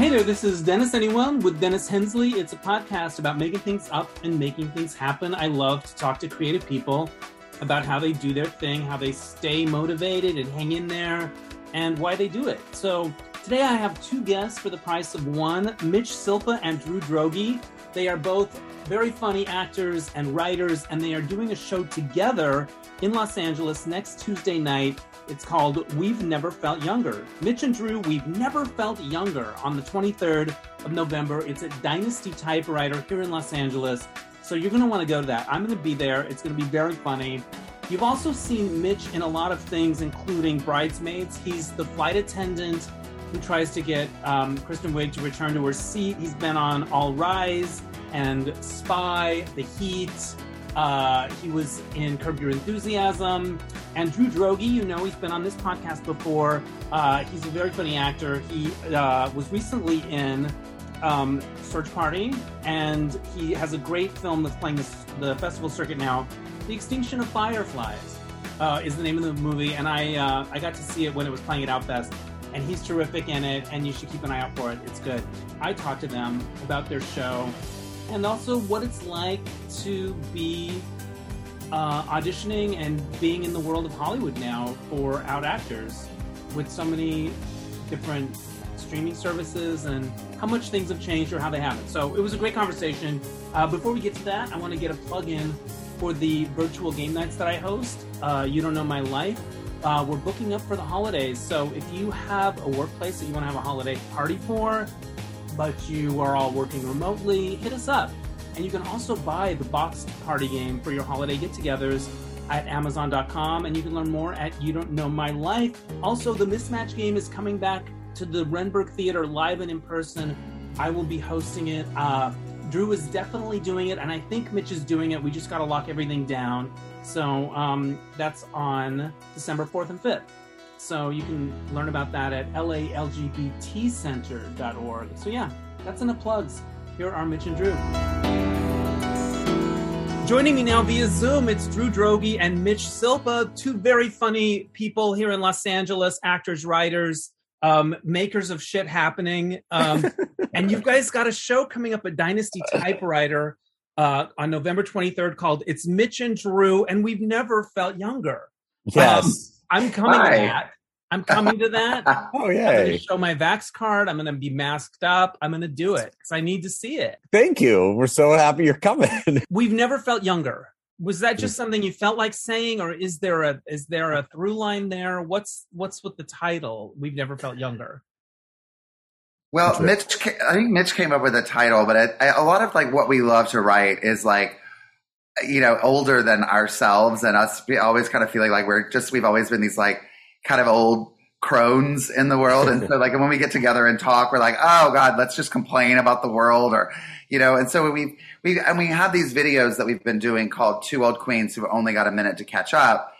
Hey there, this is Dennis Anyone with Dennis Hensley. It's a podcast about making things up and making things happen. I love to talk to creative people about how they do their thing, how they stay motivated and hang in there, and why they do it. So today I have two guests for the price of one Mitch Silpa and Drew Droege. They are both very funny actors and writers, and they are doing a show together in Los Angeles next Tuesday night. It's called We've Never Felt Younger. Mitch and Drew, We've Never Felt Younger on the 23rd of November. It's at Dynasty Typewriter here in Los Angeles. So you're going to want to go to that. I'm going to be there. It's going to be very funny. You've also seen Mitch in a lot of things, including Bridesmaids. He's the flight attendant who tries to get um, Kristen Wiig to return to her seat. He's been on All Rise and Spy, The Heat. Uh, he was in Curb Your Enthusiasm. And Drew Droege, you know, he's been on this podcast before. Uh, he's a very funny actor. He uh, was recently in um, Search Party, and he has a great film that's playing this, the festival circuit now. The Extinction of Fireflies uh, is the name of the movie, and I uh, I got to see it when it was playing at Outfest, and he's terrific in it, and you should keep an eye out for it. It's good. I talked to them about their show, and also what it's like to be uh, auditioning and being in the world of Hollywood now for out actors with so many different streaming services and how much things have changed or how they haven't. So it was a great conversation. Uh, before we get to that, I want to get a plug in for the virtual game nights that I host. Uh, you don't know my life. Uh, we're booking up for the holidays. So if you have a workplace that you want to have a holiday party for, but you are all working remotely, hit us up. And you can also buy the boxed party game for your holiday get togethers at Amazon.com. And you can learn more at You Don't Know My Life. Also, the mismatch game is coming back to the Renberg Theater live and in person. I will be hosting it. Uh, Drew is definitely doing it, and I think Mitch is doing it. We just got to lock everything down. So um, that's on December 4th and 5th. So you can learn about that at lalgbtcenter.org. So yeah, that's in the plugs. Here are Mitch and Drew. Joining me now via Zoom, it's Drew Droege and Mitch Silpa, two very funny people here in Los Angeles, actors, writers, um, makers of shit happening. Um, and you guys got a show coming up at Dynasty Typewriter uh, on November 23rd called It's Mitch and Drew, and we've never felt younger. Yes. Um, I'm coming Hi. to that. I'm coming to that. Oh, yeah. I'm going to show my Vax card. I'm going to be masked up. I'm going to do it because I need to see it. Thank you. We're so happy you're coming. We've never felt younger. Was that just mm. something you felt like saying, or is there a is there a through line there? What's what's with the title? We've never felt younger. Well, Mitch, I think Mitch came up with a title, but it, a lot of like what we love to write is like, you know, older than ourselves and us be always kind of feeling like we're just, we've always been these like kind of old crones in the world. And so like when we get together and talk, we're like, oh God, let's just complain about the world or, you know, and so we, we, and we have these videos that we've been doing called Two Old Queens Who Only Got a Minute to Catch Up.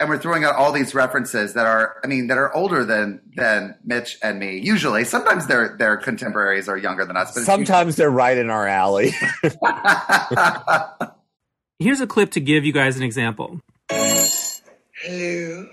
And we're throwing out all these references that are, I mean, that are older than than Mitch and me. Usually, sometimes their their contemporaries are younger than us. But Sometimes they're right in our alley. Here's a clip to give you guys an example. Hello.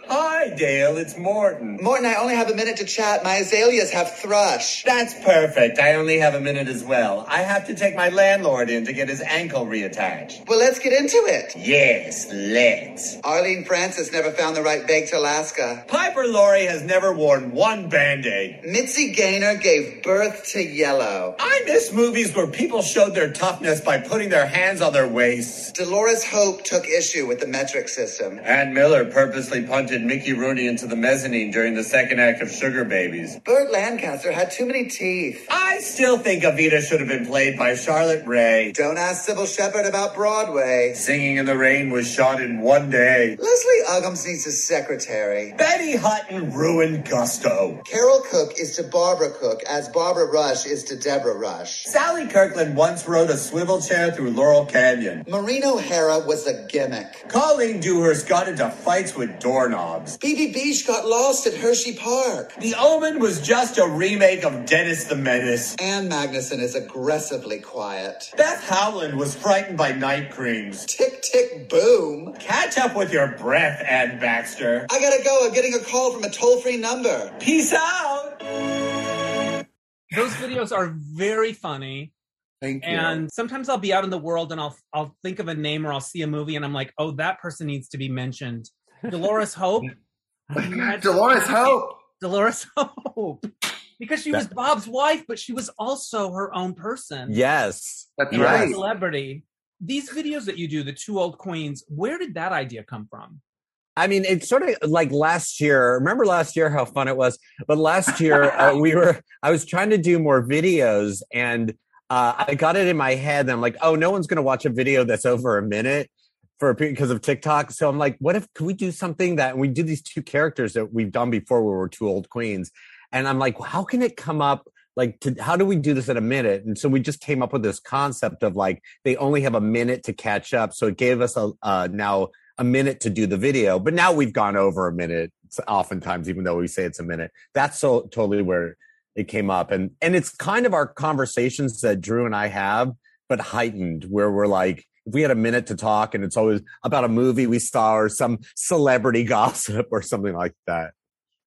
Hi, Dale. It's Morton. Morton, I only have a minute to chat. My azaleas have thrush. That's perfect. I only have a minute as well. I have to take my landlord in to get his ankle reattached. Well, let's get into it. Yes, let's. Arlene Francis never found the right baked Alaska. Piper Laurie has never worn one band-aid. Mitzi Gaynor gave birth to yellow. I miss movies where people showed their toughness by putting their hands on their waists. Dolores Hope took issue with the metric system. Ann Miller purposely punted Mickey Rooney into the mezzanine during the second act of Sugar Babies. Burt Lancaster had too many teeth. I still think Evita should have been played by Charlotte Rae. Don't ask Cybill Shepherd about Broadway. Singing in the Rain was shot in one day. Leslie Uggams needs a secretary. Betty Hutton ruined Gusto. Carole Cook is to Barbara Cook as Barbara Rush is to Deborah Rush. Sally Kirkland once rode a swivel chair through Laurel Canyon. Maureen O'Hara was a gimmick. Colleen Dewhurst got into fights with doorknobs. BB Beach got lost at Hershey Park. The Omen was just a remake of Dennis the Menace. Ann Magnuson is aggressively quiet. Beth Howland was frightened by night creams. Tick, tick, boom. Catch up with your breath, Anne Baxter. I gotta go. I'm getting a call from a toll free number. Peace out. Those videos are very funny. Thank you. And sometimes I'll be out in the world and I'll I'll think of a name or I'll see a movie and I'm like, oh, that person needs to be mentioned. Dolores Hope. You Dolores Hope. Dolores Hope. Because she was Bob's wife, but she was also her own person. Yes. That's She a right. celebrity. These videos that you do, the two old queens, where did that idea come from? I mean, it's sort of like last year. Remember last year how fun it was? But last year uh, we were. I was trying to do more videos, and uh, I got it in my head. And I'm like, oh, no one's going to watch a video that's over a minute for because of TikTok. So I'm like, what if can we do something that we do these two characters that we've done before, where we're two old queens, and I'm like, how can it come up? Like, to, how do we do this in a minute? And so we just came up with this concept of like they only have a minute to catch up. So it gave us a uh, now a minute to do the video, but now we've gone over a minute oftentimes, even though we say it's a minute. That's so totally where it came up. And and it's kind of our conversations that Drew and I have, but heightened, where we're like, we had a minute to talk and it's always about a movie we saw or some celebrity gossip or something like that.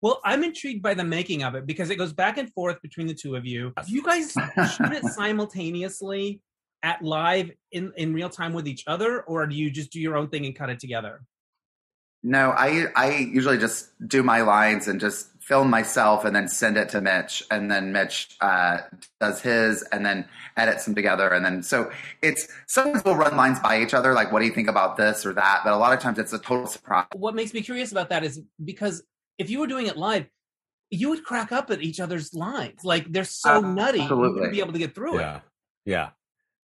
Well, I'm intrigued by the making of it because it goes back and forth between the two of you. Do you guys shoot it simultaneously at live in, in real time with each other, or do you just do your own thing and cut it together? No, I I usually just do my lines and just film myself and then send it to Mitch, and then Mitch uh, does his, and then edits them together, and then so it's sometimes we'll run lines by each other, like what do you think about this or that, but a lot of times it's a total surprise. What makes me curious about that is because if you were doing it live, you would crack up at each other's lines. Like they're so nutty, you Absolutely. wouldn't be able to get through it. Yeah. Yeah.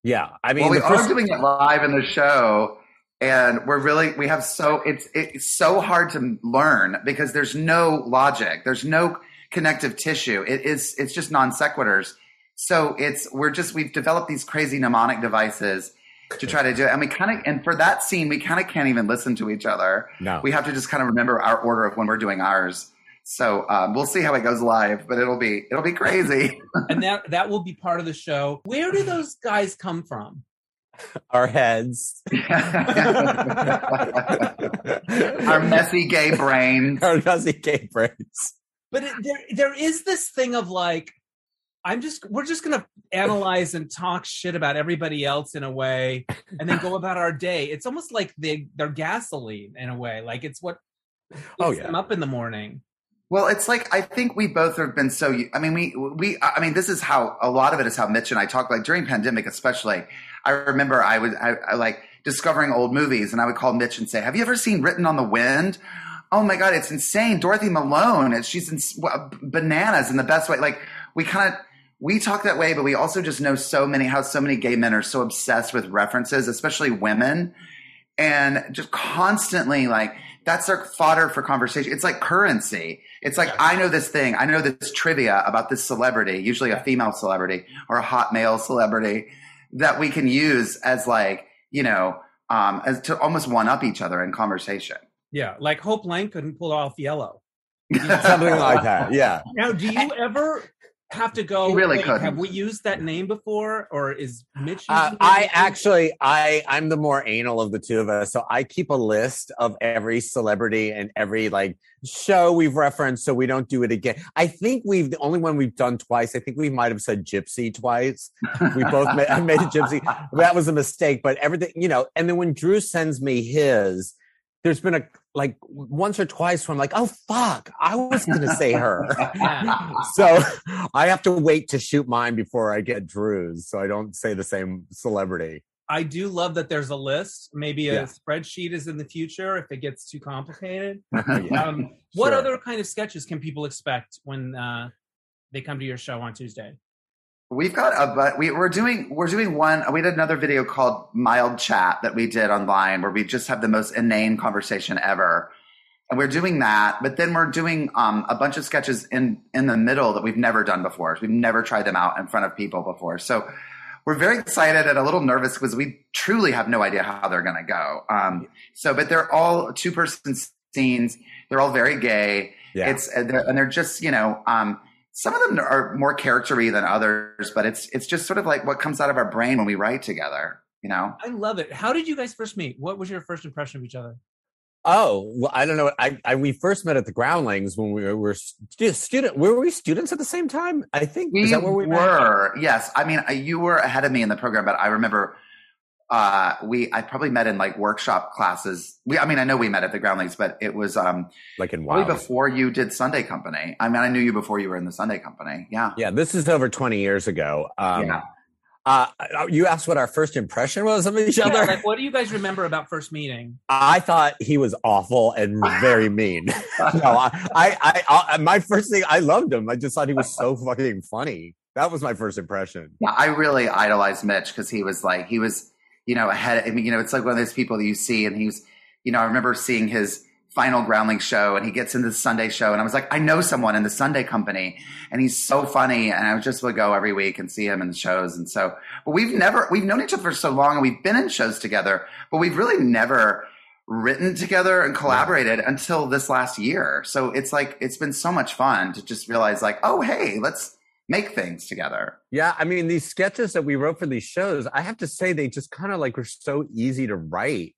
Yeah. I mean, well, we the first- are doing it live in the show, and we're really we have so it's it's so hard to learn because there's no logic, there's no connective tissue. It is it's just non sequiturs. So it's we're just we've developed these crazy mnemonic devices to try to do it, and we kind of and for that scene we kind of can't even listen to each other. no. We have to just kind of remember our order of when we're doing ours. So um, we'll see how it goes live, but it'll be it'll be crazy. And that that will be part of the show. Where do those guys come from? our heads. our messy gay brains. our messy gay brains. But it, there there is this thing of like I'm just we're just gonna analyze and talk shit about everybody else in a way, and then go about our day. It's almost like they they're gasoline in a way. Like it's what Oh, wakes yeah. them up in the morning. Well, it's like I think we both have been so. I mean, we we. I mean, this is how a lot of it is how Mitch and I talk. Like during pandemic, especially, I remember I was I, I like discovering old movies, and I would call Mitch and say, "Have you ever seen Written on the Wind?" Oh my god, it's insane! Dorothy Malone, and she's in, bananas in the best way. Like we kind of we talk that way, but we also just know so many how so many gay men are so obsessed with references, especially women, and just constantly like that's their fodder for conversation. It's like currency. It's like I know this thing, I know this trivia about this celebrity, usually a female celebrity or a hot male celebrity, that we can use as like you know um, as to almost one up each other in conversation. Yeah, like Hope Lange couldn't pull off yellow. Something like that. Yeah. Now, do you ever have to go? He really "Wait, couldn't. Have we used that name before, or is Mitch? Uh, I actually, I, I'm the more anal of the two of us. So I keep a list of every celebrity and every like show we've referenced so we don't do it again. I think we've, the only one we've done twice, I think we might have said gypsy twice. We both made, I made a gypsy. That was a mistake, but everything, you know, and then when Drew sends me his, there's been a, like once or twice where I'm like, oh fuck, I was going to say her. So I have to wait to shoot mine before I get Drew's, so I don't say the same celebrity. I do love that there's a list. Maybe a Yeah. spreadsheet is in the future if it gets too complicated. Yeah. Um, what Sure. other kind of sketches can people expect when uh, they come to your show on Tuesday? We've got a but we, we're doing we're doing one. We did another video called Mild Chat that we did online where we just have the most inane conversation ever, and we're doing that. But then we're doing um, a bunch of sketches in in the middle that we've never done before. We've never tried them out in front of people before, so we're very excited and a little nervous because we truly have no idea how they're going to go. Um, so, but they're all two person scenes. They're all very gay. Yeah. It's and they're, and they're just you know um, some of them are more charactery than others, but it's it's just sort of like what comes out of our brain when we write together. You know, I love it. How did you guys first meet? What was your first impression of each other? Oh, well, I don't know. I, I we first met at the Groundlings when we were, were stu- student. Were we students at the same time? I think We is that where we met? were. Yes, I mean uh, you were ahead of me in the program, but I remember uh, we I probably met in like workshop classes. We, I mean, I know we met at the Groundlings, but it was um, Like in probably before you did Sunday Company. I mean, I knew you before you were in the Sunday Company. Yeah. Yeah, this is over twenty years ago. Um, Yeah. uh, you asked what our first impression was of each Yeah, other. like, what do you guys remember about first meeting? I thought he was awful and very mean. no, I, I, I, I, my first thing, I loved him. I just thought he was so fucking funny. That was my first impression. Yeah, I really idolized Mitch because he was like he was, you know, ahead. I mean, you know, it's like one of those people that you see, and he was, you know, I remember seeing his final Groundling show, and he gets into the Sunday show, and I was like, I know someone in the Sunday company, and he's so funny, and I just would go every week and see him in the shows, and so, but we've never we've known each other for so long, and we've been in shows together, but we've really never written together and collaborated until this last year. So it's like it's been so much fun to just realize, like, oh, hey, let's make things together. Yeah, I mean, these sketches that we wrote for these shows, I have to say, they just kind of like were so easy to write.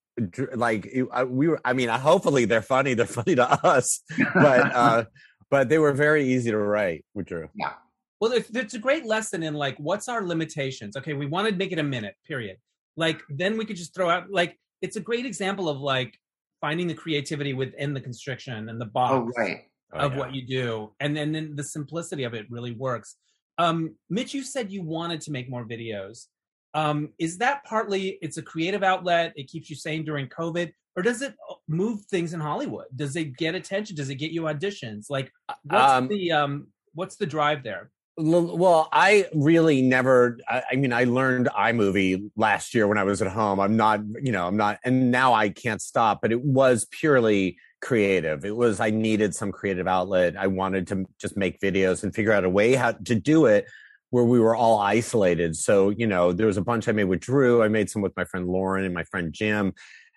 Like we were, I mean, hopefully they're funny. They're funny to us, but uh, but they were very easy to write. With Drew, Yeah. Well, it's, it's a great lesson in like, what's our limitations? Okay, we want to make it a minute, period. Like, then we could just throw out, like, it's a great example of like finding the creativity within the constriction and the box Oh, right. Of Oh, yeah. what you do. And then, then the simplicity of it really works. Um, Mitch, you said you wanted to make more videos. Um, is that partly it's a creative outlet? It keeps you sane during COVID, or does it uh, move things in Hollywood? Does it get attention? Does it get you auditions? Like, what's Um, the um, what's the drive there? Well, I really never. I, mean, I learned iMovie last year when I was at home. I'm not, you know, I'm not, and now I can't stop. But it was purely creative. It was I needed some creative outlet. I wanted to just make videos and figure out a way how to do it where we were all isolated. So you know, there was a bunch I made with Drew. I made some with my friend Lauren and my friend Jim,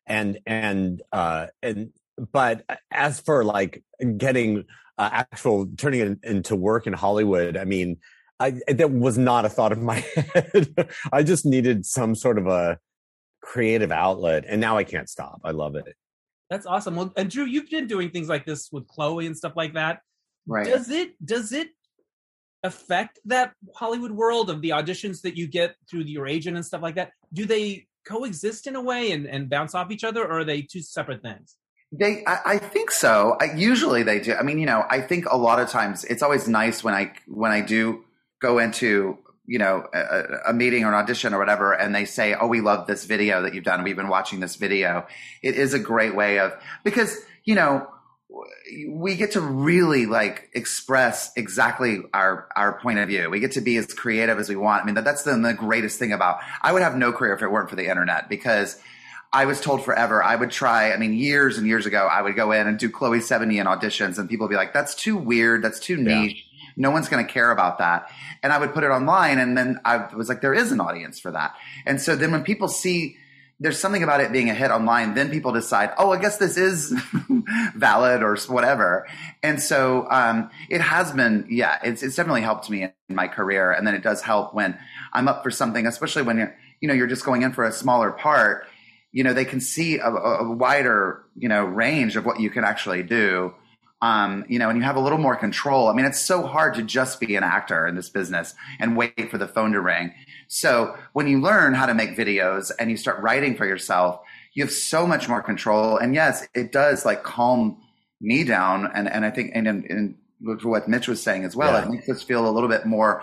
and and uh and but as for like getting uh, actual turning it into work in Hollywood, I mean, I that was not a thought of my head. I just needed some sort of a creative outlet, and now I can't stop. I love it. That's awesome. Well, and Drew, you've been doing things like this with Chloe and stuff like that. Right. Does it does it affect that Hollywood world of the auditions that you get through your agent and stuff like that? Do they coexist in a way and, and bounce off each other, or are they two separate things? They, I, I think so. I, usually they do. I mean, you know, I think a lot of times it's always nice when I when I do go into you know a, a meeting or an audition or whatever, and they say, "Oh, we love this video that you've done. We've been watching this video." It is a great way of because you know we get to really like express exactly our our point of view. We get to be as creative as we want. I mean, that, that's the, the greatest thing about. I would have no career if it weren't for the internet because I was told forever I would try. I mean, years and years ago, I would go in and do Chloe Sevigny auditions, and people would be like, "That's too weird. That's too Yeah. niche. No one's going to care about that." And I would put it online, and then I was like, "There is an audience for that." And so then when people see there's something about it being a hit online, then people decide, "Oh, I guess this is valid or whatever." And so um, it has been, yeah, it's it's definitely helped me in my career, and then it does help when I'm up for something, especially when you're you know you're just going in for a smaller part you know they can see a, a wider you know range of what you can actually do um, you know and you have a little more control. I mean it's so hard to just be an actor in this business and wait for the phone to ring. So when you learn how to make videos and you start writing for yourself you have so much more control. And yes it does like calm me down. And, and i think and, and, and what mitch was saying as well Yeah. it makes us feel a little bit more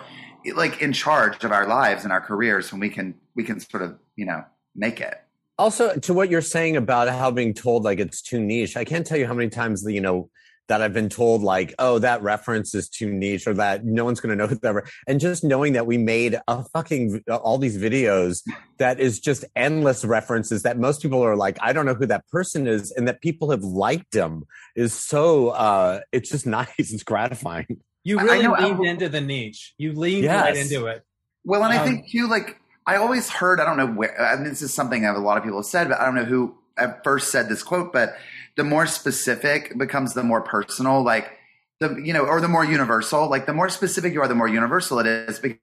like in charge of our lives and our careers when we can we can sort of you know make it Also, to what you're saying about how being told like it's too niche, I can't tell you how many times you know that I've been told like, oh, that reference is too niche, or that no one's going to know whatever. And just knowing that we made a fucking all these videos that is just endless references that most people are like, I don't know who that person is, and that people have liked them is so. uh It's just nice. It's gratifying. You I- I really leaned into the niche. You leaned right into it. Well, and I Um, think too, like I always heard, I don't know where, this is something that a lot of people have said, but I don't know who at first said this quote, but the more specific becomes the more personal, like the, you know, or the more universal, like the more specific you are, the more universal it is. Because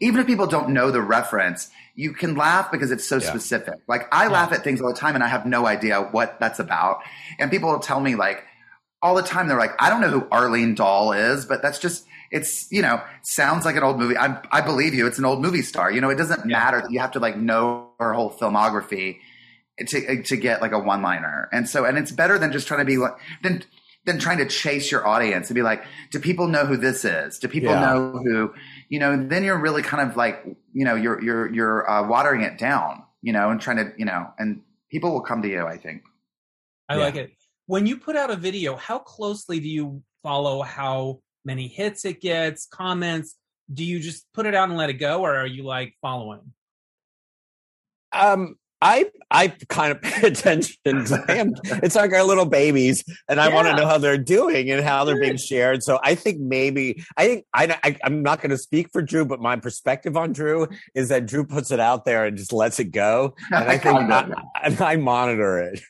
even if people don't know the reference, you can laugh because it's so Yeah. specific. Like I Yeah. laugh at things all the time and I have no idea what that's about. And people will tell me like all the time, they're like, I don't know who Arlene Dahl is, but that's just, it's, you know, sounds like an old movie. I, I believe you. It's an old movie star. You know, it doesn't Yeah. matter that you have to like know her whole filmography to, to get like a one liner. And so, and it's better than just trying to be like, than, than trying to chase your audience and be like, do people know who this is? Do people Yeah. know who, you know, then you're really kind of like, you know, you're, you're, you're uh, watering it down, you know, and trying to, you know, and people will come to you, I think. I Yeah. like it. When you put out a video, how closely do you follow how many hits it gets, comments? Do you just put it out and let it go, or are you like following? Um, I I kind of pay attention to them. It's like our little babies, and I want to know how they're doing and how they're being shared. So I think maybe I think I, I I'm not going to speak for Drew, but my perspective on Drew is that Drew puts it out there and just lets it go, and I think I, and I monitor it.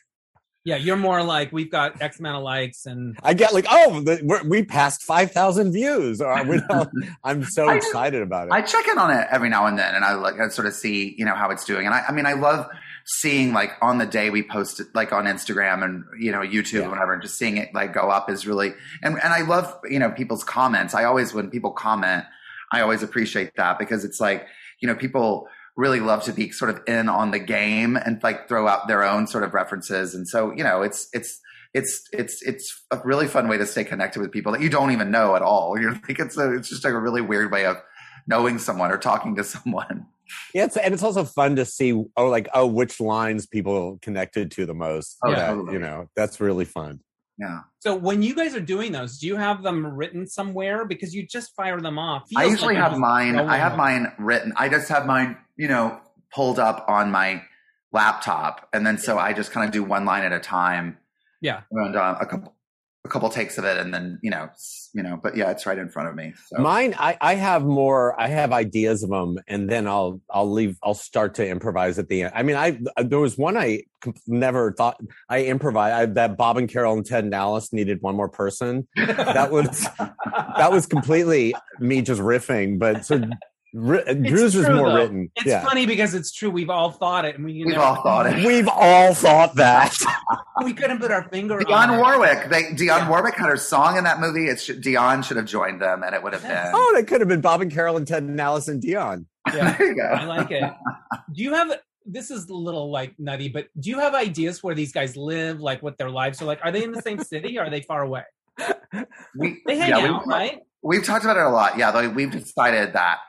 Yeah, you're more like we've got X amount of likes, and I get like, oh, the, we're, we passed five thousand views. Or we I'm so I excited about it. I check in on it every now and then, and I like I sort of see you know how it's doing. And I, I mean, I love seeing like on the day we post it, like on Instagram and you know YouTube Yeah. and whatever, and just seeing it like go up is really. And and I love you know people's comments. I always when people comment, I always appreciate that because it's like you know people really love to be sort of in on the game and like throw out their own sort of references. And so you know it's it's it's it's it's a really fun way to stay connected with people that you don't even know at all. You're like it's a, it's just like a really weird way of knowing someone or talking to someone. Yeah, it's, and it's also fun to see, oh, like, oh, which lines people connected to the most. Oh, totally. You know, that's really fun. Yeah. so when you guys are doing those, do you have them written somewhere because you just fire them off? I usually like have mine. I have mine written. I just have mine, you know, pulled up on my laptop, and then so I just kind of do one line at a time. Yeah. and uh, a couple, a couple takes of it, and then you know, you know. But yeah, it's right in front of me. So. Mine, I, I have more. I have ideas of them, and then I'll I'll leave. I'll start to improvise at the end. I mean, I uh, there was one I never thought I improvised. I, that Bob and Carol and Ted and Alice needed one more person. That was that was completely me just riffing. But so ri- uh, Drew's was more though. written. It's yeah, funny because it's true. We've all thought it, and we We've never- all thought it. we've all thought that. We couldn't put our finger Dionne on it. Warwick. They, Dionne Yeah. Warwick had her song in that movie. It's Dionne should have joined them, and it would have been. oh, that could have been Bob and Carol and Ted and Alice and Dionne. Yeah. there you go. I like it. Do you have this is a little like nutty, but do you have ideas where these guys live, like what their lives are like? Are they in the same city? Or are they far away? We, They hang yeah, out, we- right? We've talked about it a lot. Yeah, though we've decided that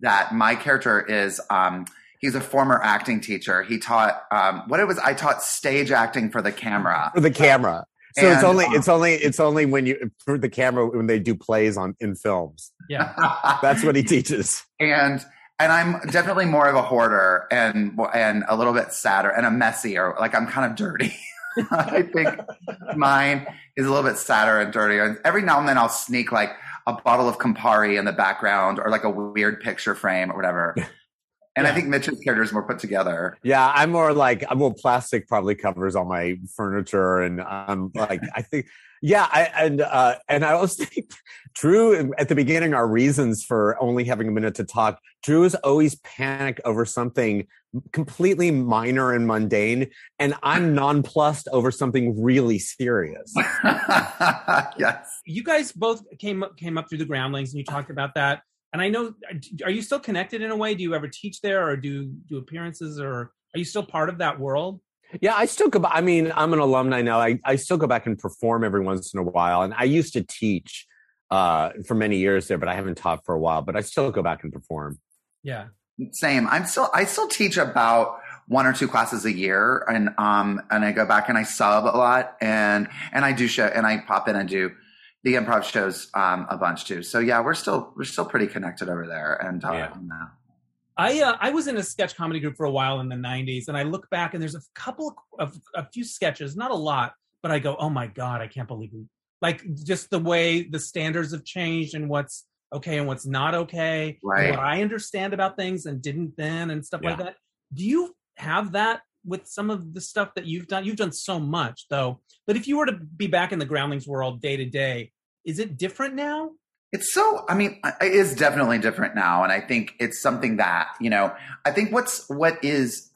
that my character is um he's a former acting teacher. He taught um what it was I taught stage acting for the camera. for the camera. So it's only um, it's only it's only when you for the camera when they do plays on in films. Yeah. That's what he teaches. and and I'm definitely more of a hoarder and and a little bit sadder and a messier. Like I'm kind of dirty. I think mine is a little bit sadder and dirtier. And every now and then I'll sneak like a bottle of Campari in the background or like a weird picture frame or whatever. And I think Mitch's character is more put together. Yeah, I'm more like I'm more plastic probably covers all my furniture and I'm like I think yeah, I and uh and I also think Drew at the beginning our reasons for only having a minute to talk. Drew is always panic over something completely minor and mundane and I'm nonplussed over something really serious. yes. You guys both came up came up through the groundlings and you talked about that. And I know are you still connected in a way? Do you ever teach there or do do appearances or are you still part of that world? Yeah, I still go. ba- I mean, I'm an alumni now. I, I still go back and perform every once in a while, and I used to teach uh, for many years there, but I haven't taught for a while. But I still go back and perform. Yeah. Same. I'm still I still teach about one or two classes a year and um and I go back and I sub a lot and and I do show and I pop in and do the improv shows um a bunch too. So yeah, we're still we're still pretty connected over there and uh, Yeah. no. I uh, I was in a sketch comedy group for a while in the '90s, and I look back and there's a couple of a few sketches, not a lot, but I go, oh my god, I can't believe we like just the way the standards have changed and what's okay and what's not okay, Right. what I understand about things and didn't then and stuff like that. Do you have that with some of the stuff that you've done? You've done so much though, but if you were to be back in the Groundlings world day to day, is it different now? It's so, I mean, it is definitely different now. And I think it's something that, you know, I think what's, what is,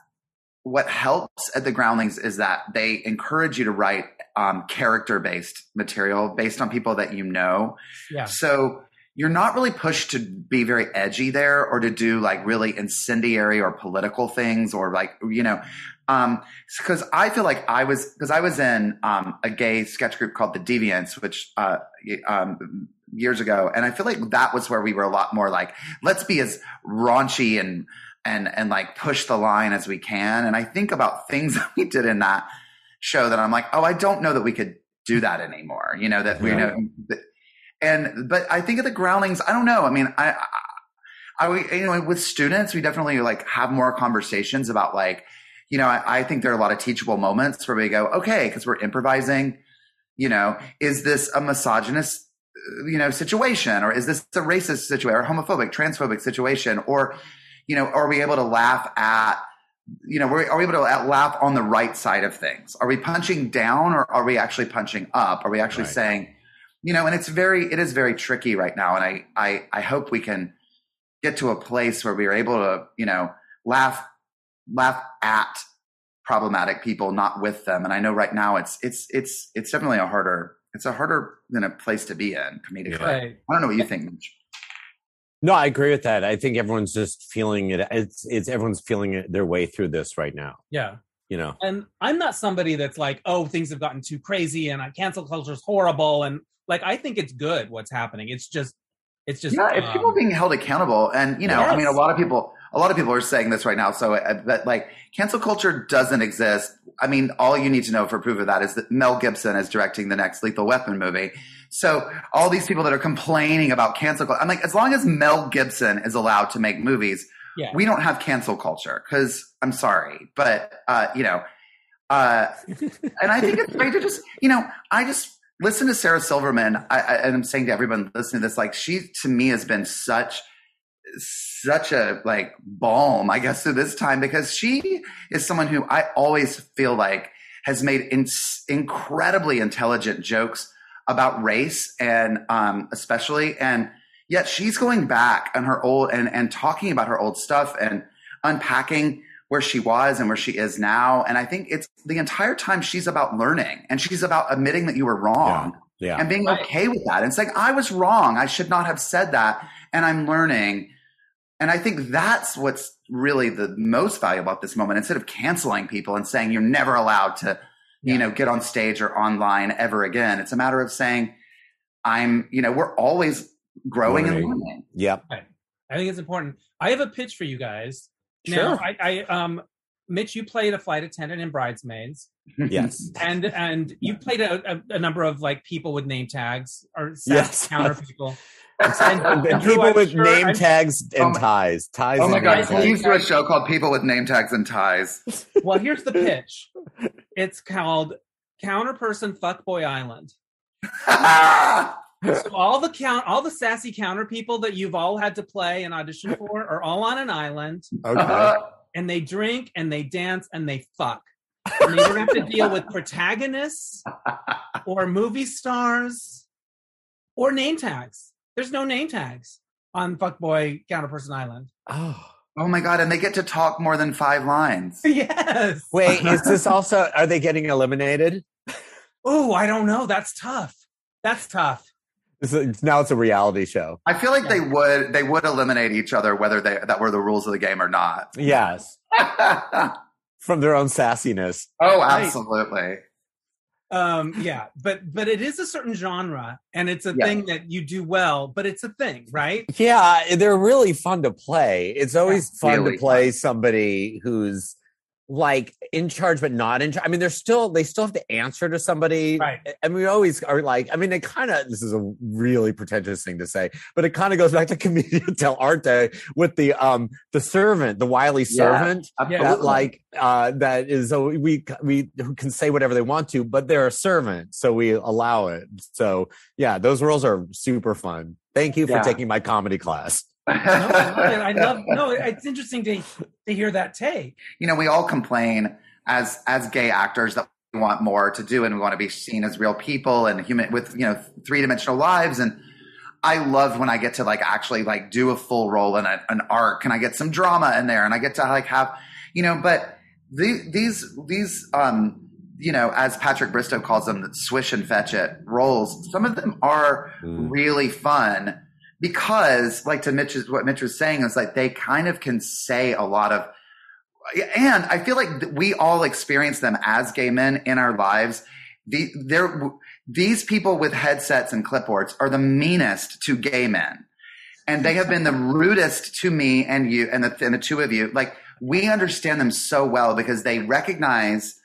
what helps at the groundlings is that they encourage you to write um, character based material based on people that you know. Yeah. So you're not really pushed to be very edgy there or to do like really incendiary or political things or like, you know, um, cause I feel like I was, cause I was in, um, a gay sketch group called the Deviants, which, uh, um, years ago. And I feel like that was where we were a lot more like, let's be as raunchy and, and, and like push the line as we can. And I think about things that we did in that show that I'm like, oh, I don't know that we could do that anymore. You know, that we know. And, but I think of the groundlings, I don't know. I mean, I, I, I, you know, with students, we definitely like have more conversations about like, you know, I, I think there are a lot of teachable moments where we go, okay, because we're improvising, you know, is this a misogynist, you know, situation or is this a racist situation or homophobic, transphobic situation? Or, you know, are we able to laugh at, you know, are we able to laugh on the right side of things? Are we punching down or are we actually punching up? Are we actually Right. saying, you know, and it's very, it is very tricky right now. And I, I, I hope we can get to a place where we are able to, you know, laugh, laugh at problematic people, not with them. And I know right now it's, it's, it's, it's definitely a harder, it's a harder than a place to be in comedically. Yeah. Right. I don't know what you think, Mitch. No, I agree with that. I think everyone's just feeling it. It's it's everyone's feeling it, their way through this right now. Yeah. You know. And I'm not somebody that's like, oh, things have gotten too crazy and I cancel culture is horrible. And like, I think it's good what's happening. It's just, it's just, yeah, if people um, being held accountable, and you know, I mean, a lot of people, a lot of people are saying this right now. So, uh, that like cancel culture doesn't exist. I mean, all you need to know for proof of that is that Mel Gibson is directing the next Lethal Weapon movie. So, all these people that are complaining about cancel culture, I'm like, as long as Mel Gibson is allowed to make movies, yeah. we don't have cancel culture. Because I'm sorry, but uh, you know, uh, and I think it's great to just, you know, I just listen to Sarah Silverman. I, I, and I'm saying to everyone listening to this, like, she to me has been such, such a like balm, I guess, through this time because she is someone who I always feel like has made in, incredibly intelligent jokes about race and um, especially and yet she's going back on her old and and talking about her old stuff and unpacking where she was and where she is now and i think it's the entire time she's about learning and she's about admitting that you were wrong Yeah. and being Right. okay with that and saying i was wrong i should not have said that and i'm learning and i think that's what's really the most valuable at this moment instead of canceling people and saying you're never allowed to you know get on stage or online ever again it's a matter of saying i'm you know we're always growing and Learning. learning Yep. I think it's important. I have a pitch for you guys. Sure. Now, I, I, um, Mitch, you played a flight attendant in Bridesmaids, Yes. and and you played a, a, a number of like people with name tags or Yes. yes. counter people. And And people with sure- name I'm- tags and Oh my- ties. Ties. oh my god name Guys, please do a show called people with name tags and ties Well, here's the pitch. It's called Counterperson Fuckboy Island. So all the count, all the sassy counter people that you've all had to play and audition for are all on an island, Okay. Uh-huh. and they drink and they dance and they fuck. And they don't have to deal with protagonists or movie stars or name tags. There's no name tags on Fuckboy Counterperson Island. Oh. oh my god and they get to talk more than five lines yes. Wait, is this also? Are they getting eliminated? Oh, I don't know. That's tough. That's tough. This now it's a reality show. I feel like they would they would eliminate each other whether they that were the rules of the game or not. Yes, from their own sassiness. Oh, absolutely. um yeah but but it is a certain genre and it's a Yeah. thing that you do well but it's a thing right Yeah, they're really fun to play. It's always fun really to play somebody who's like in charge but not in charge. I mean, they're still they still have to answer to somebody. Right. And we always are like, I mean, it kind of this is a really pretentious thing to say, but it kind of goes back to commedia dell'arte with the um the servant, the wily servant. Absolutely. That like uh that is so we we who can say whatever they want to, but they're a servant, so we allow it. So yeah, those roles are super fun. Thank you for Yeah. taking my comedy class. No, I love no it's interesting to to hear that take. You know, we all complain as as gay actors that we want more to do and we want to be seen as real people and human with you know three dimensional lives. And I love when I get to like actually like do a full role in a, an arc and I get some drama in there and I get to like have, you know, but the, these, these, um, you know, as Patrick Bristow calls them, swish and fetch it roles, some of them are Mm. really fun because like to Mitch's, what Mitch was saying is like they kind of can say a lot of, and I feel like we all experience them as gay men in our lives. The, they're, these people with headsets and clipboards are the meanest to gay men. And they have been the rudest to me and you and the, and the two of you. Like we understand them so well because they recognize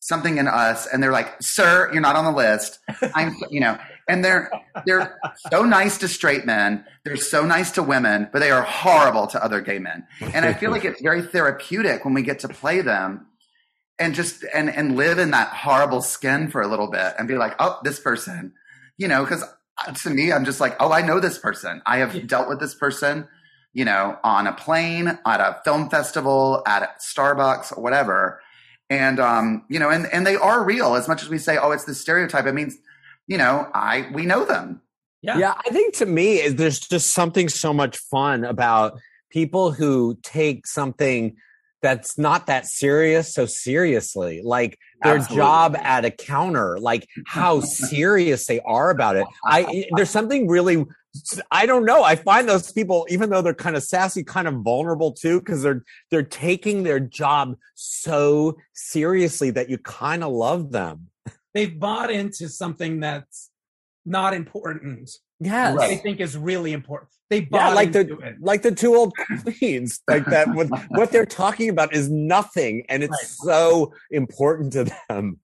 something in us and they're like, sir, you're not on the list. I'm, you know, and they're, they're so nice to straight men. They're so nice to women, but they are horrible to other gay men. And I feel like it's very therapeutic when we get to play them and just, and, and live in that horrible skin for a little bit and be like, oh, this person, you know, cause to me, I'm just like, oh, I know this person. I have dealt with this person, you know, on a plane, at a film festival, at a Starbucks, or whatever. And, um, you know, and, and they are real as much as we say, oh, it's the stereotype. It means, you know, I, we know them. Yeah. Yeah, I think to me, is there's just something so much fun about people who take something that's not that serious so seriously. Like their Absolutely. job at a counter, like how serious they are about it. I there's something really I don't know. I find those people, even though they're kind of sassy, kind of vulnerable too, because they're they're taking their job so seriously that you kind of love them. They've bought into something that's not important. Yes. They think is really important. They bought Yeah, like the into it. like the two old queens, like that. What what they're talking about is nothing, and it's Right. so important to them.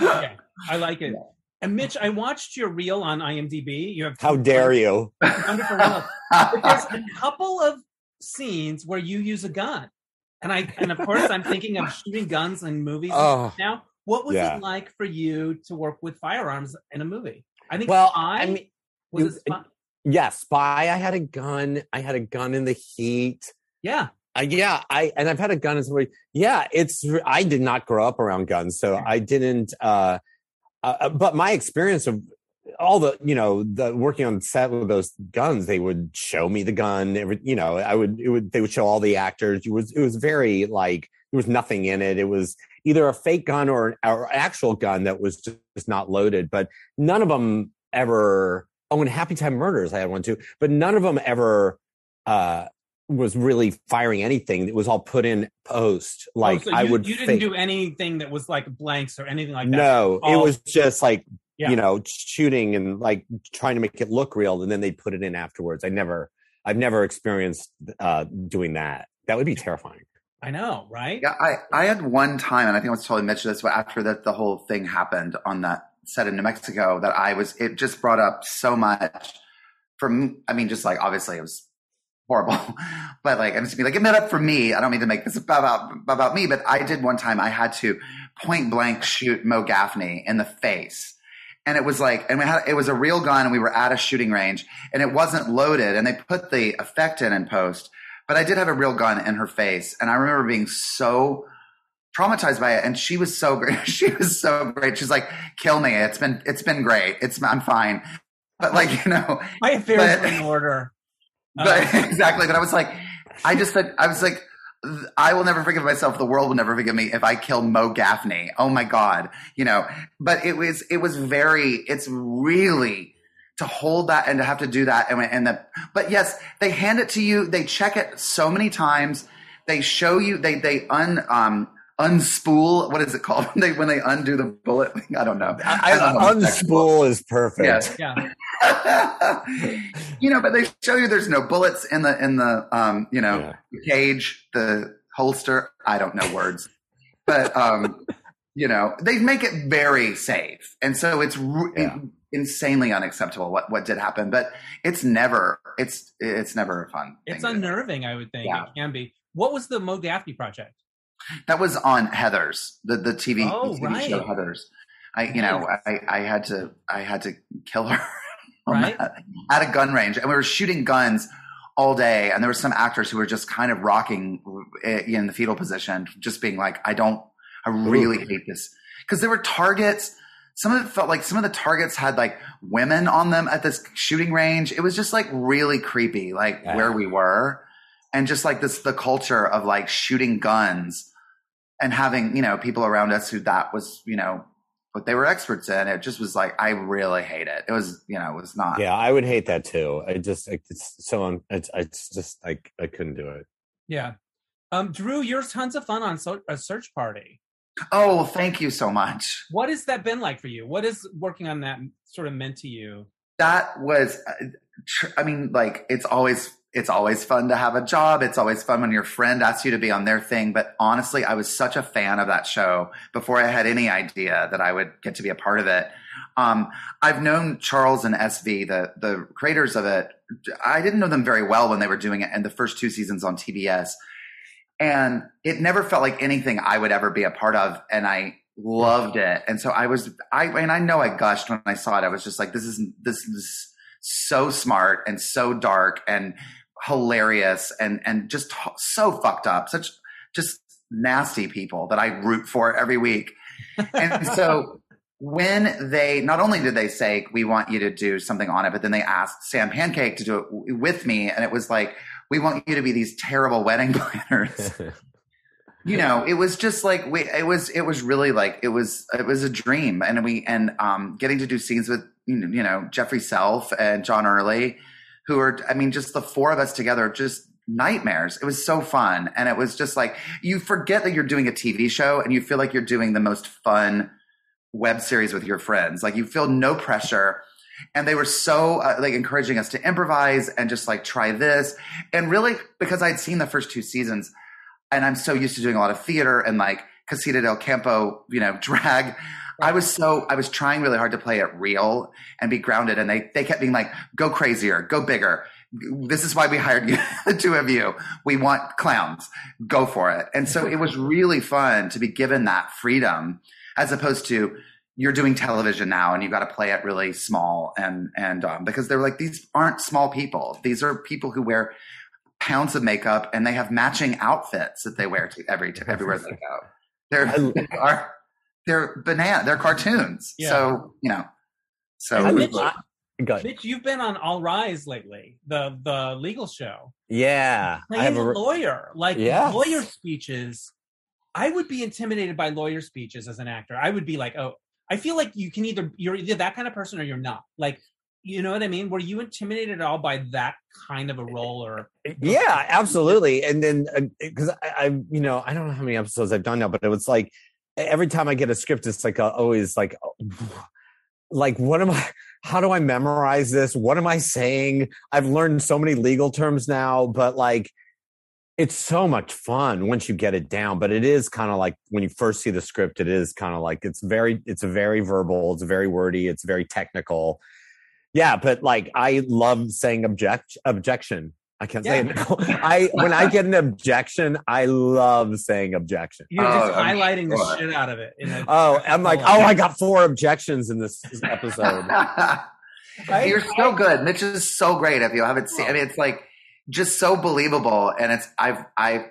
Yeah, I like it. And Mitch, I watched your reel on IMDb. You have How dare you? wonderful reels. But there's a couple of scenes where you use a gun, and I and of course I'm thinking of shooting guns in movies Oh, now. What was yeah. it like for you to work with firearms in a movie? I think well, Spy I mean, was you- it Spy? yeah, spy. I had a gun. I had a gun in the heat. yeah, Uh, yeah, I and I've had a gun as well. Yeah, it's. I did not grow up around guns, so I didn't. uh uh, but my experience of all the you know the working on set with those guns they would show me the gun every you know i would it would they would show all the actors it was it was very like there was nothing in it it was either a fake gun or an or actual gun that was just, not loaded but none of them ever oh and happy time murders i had one too but none of them ever uh was really firing anything it was all put in post like Oh, so i you, would You didn't fake- do anything that was like blanks or anything like that. no, it was just like Yeah. you know shooting and like trying to make it look real, and then they put it in afterwards. I never, I've never experienced uh, doing that. That would be terrifying. I know, right? Yeah, I, I had one time, and I think I was totally mentioned this, but after that, the whole thing happened on that set in New Mexico, that I was, it just brought up so much from, I mean, just like obviously it was horrible, but like, I'm just being like, it meant up for me. I don't mean to make this about, about me, but I did one time, I had to point blank shoot Mo Gaffney in the face. And it was like, and we had, it was a real gun and we were at a shooting range and it wasn't loaded and they put the effect in in post, but I did have a real gun in her face. And I remember being so traumatized by it. And she was so great. She was so great. She's like, kill me. It's been, it's been great. It's, I'm fine. But like, you know, My affairs But- in order. but Uh, exactly. But I was like, I just said, I was like, I will never forgive myself. The world will never forgive me if I kill Mo Gaffney. Oh my God. You know, but it was, it was very, it's really to hold that and to have to do that. And, and the, but yes, they hand it to you. They check it so many times. They show you, they, they un, um, unspool. What is it called? when they, when they undo the bullet. I don't know. I, don't know. unspool is perfect. Yes. yeah. you know, but they show you there's no bullets in the in the um, you know, Yeah. the cage, the holster. I don't know words, but um, you know, they make it very safe, and so it's r- Yeah. Insanely unacceptable what what did happen. But it's never it's it's never a fun. It's thing unnerving, I would think. Yeah. It can be. What was the Mo Gaffney project? That was on Heather's, the the TV, Oh, the TV show. Heather's. I you know I, I had to I had to kill her Right. at a gun range, and we were shooting guns all day, and there were some actors who were just kind of rocking eh, in the fetal position, just being like, I don't, I really hate this because there were targets. Some of it felt like some of the targets had like women on them at this shooting range. It was just like really creepy, like Yeah. where we were, and just like this the culture of like shooting guns and having you know people around us who that was you know what they were experts in. It just was like I really hate it. It was you know it was not. Yeah, I would hate that too. I just it's so un, it's it's just like I couldn't do it. Yeah. Um, Drew, you're tons of fun on so- a search party. Oh, thank you so much. What has that been like for you? What is working on that sort of meant to you? that was uh, i mean like it's always it's always fun to have a job it's always fun when your friend asks you to be on their thing but honestly i was such a fan of that show before i had any idea that i would get to be a part of it um, i've known charles and sv the the creators of it i didn't know them very well when they were doing it in the first two seasons on tbs and it never felt like anything i would ever be a part of and i loved it. And so i was i and i know i gushed when i saw it. I was just like this is this is so smart and so dark and hilarious and and just so fucked up. Such just nasty people that i root for every week. And so when they not only did they say we want you to do something on it but then they asked sam pancake to do it with me. And it was like we want you to be these terrible wedding planners. You know it was just like we it was it was really like it was it was a dream. And we and um getting to do scenes with you know, you know jeffery self and john early who are i mean just the four of us together just nightmares. It was so fun. And it was just like you forget that you're doing a tv show and you feel like you're doing the most fun web series with your friends. Like you feel no pressure and they were so uh, like encouraging us to improvise and just like try this and really because i'd seen the first two seasons and I'm so used to doing a lot of theater and like Casita del Campo, you know, drag. I was so I was trying really hard to play it real and be grounded, and they they kept being like, "Go crazier, go bigger." This is why we hired you, the two of you. We want clowns. Go for it. And so it was really fun to be given that freedom, as opposed to you're doing television now and you've got to play it really small and and um, because they're like these aren't small people. These are people who wear pounds of makeup and they have matching outfits that they wear to every to everywhere they go. They're I- they are they're banana. They're cartoons. Yeah. So you know. So I, Mitch- I. Mitch, you've been on All Rise lately, the the legal show. yeah, I Playing have a a. lawyer, like Yes. lawyer speeches. I would be intimidated by lawyer speeches as an actor. I would be like, oh, I feel like you can either you're either that kind of person or you're not. Like, you know what I mean? Were you intimidated at all by that kind of a role, or eh, eh, yeah absolutely and then uh, eh, because I, I you know i don't know how many episodes i've done now but it was like every time i get a script it's like uh, always like oh, like what am i how do i memorize this what am i saying i've learned so many legal terms now but like it's so much fun once you get it down but it is kind of like when you first see the script it is kind of like it's very it's very verbal it's very wordy it's very technical yeah but like i love saying object objection i can't say it now. i when i get an objection i love saying objection you're Oh, just I'm highlighting the shit out of it? in a- oh i'm like oh i got four objections in this episode Right? You're so good. Mitch is so great. If you haven't seen, I mean, it's like just so believable. And it's I've I've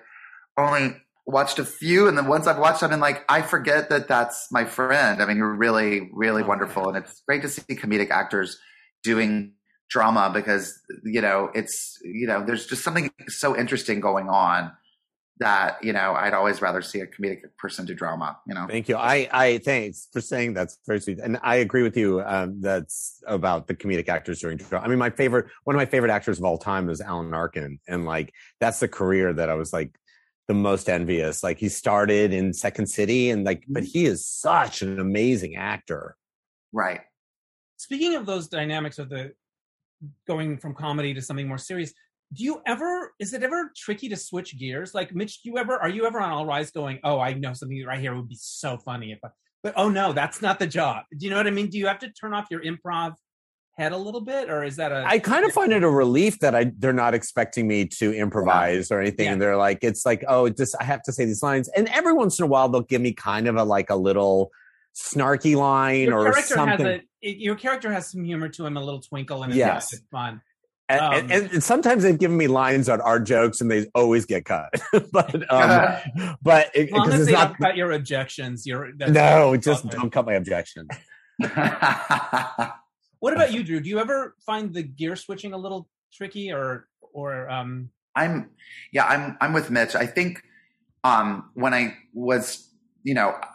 only watched a few, and the ones I've watched, I've been like, I forget that that's my friend. I mean, you're really really oh, wonderful, and it's great to see comedic actors doing drama because you know it's you know there's just something so interesting going on that you know I'd always rather see a comedic person do drama. You know. Thank you. I, I thanks for saying that's very sweet, and I agree with you. Um, that's about the comedic actors during. Drama. I mean, my favorite, one of my favorite actors of all time is Alan Arkin, and like that's the career that I was like the most envious. Like he started in Second City, and like, but he is such an amazing actor. Right. Speaking of those dynamics of the going from comedy to something more serious, do you ever is it ever tricky to switch gears? Like Mitch, do you ever are you ever on All Rise going, oh, I know something right here would be so funny if I but oh no, that's not the job. Do you know what I mean? Do you have to turn off your improv head a little bit, or is that a I kind of find it a relief that I they're not expecting me to improvise or anything. Yeah. And they're like, it's like, oh, just I have to say these lines. And every once in a while, they'll give me kind of a like a little snarky line your or something. has a your character has some humor to him, a little twinkle, and it's, Yes. it's fun. And, Um, and, and sometimes they've given me lines on our jokes and they always get cut. but um, but it, As long because as it's they not don't cut your objections, you're no, just okay. don't cut my objections. What about you, Drew? Do you ever find the gear switching a little tricky, or or um? I'm yeah, I'm I'm with Mitch. I think um when I was you know uh,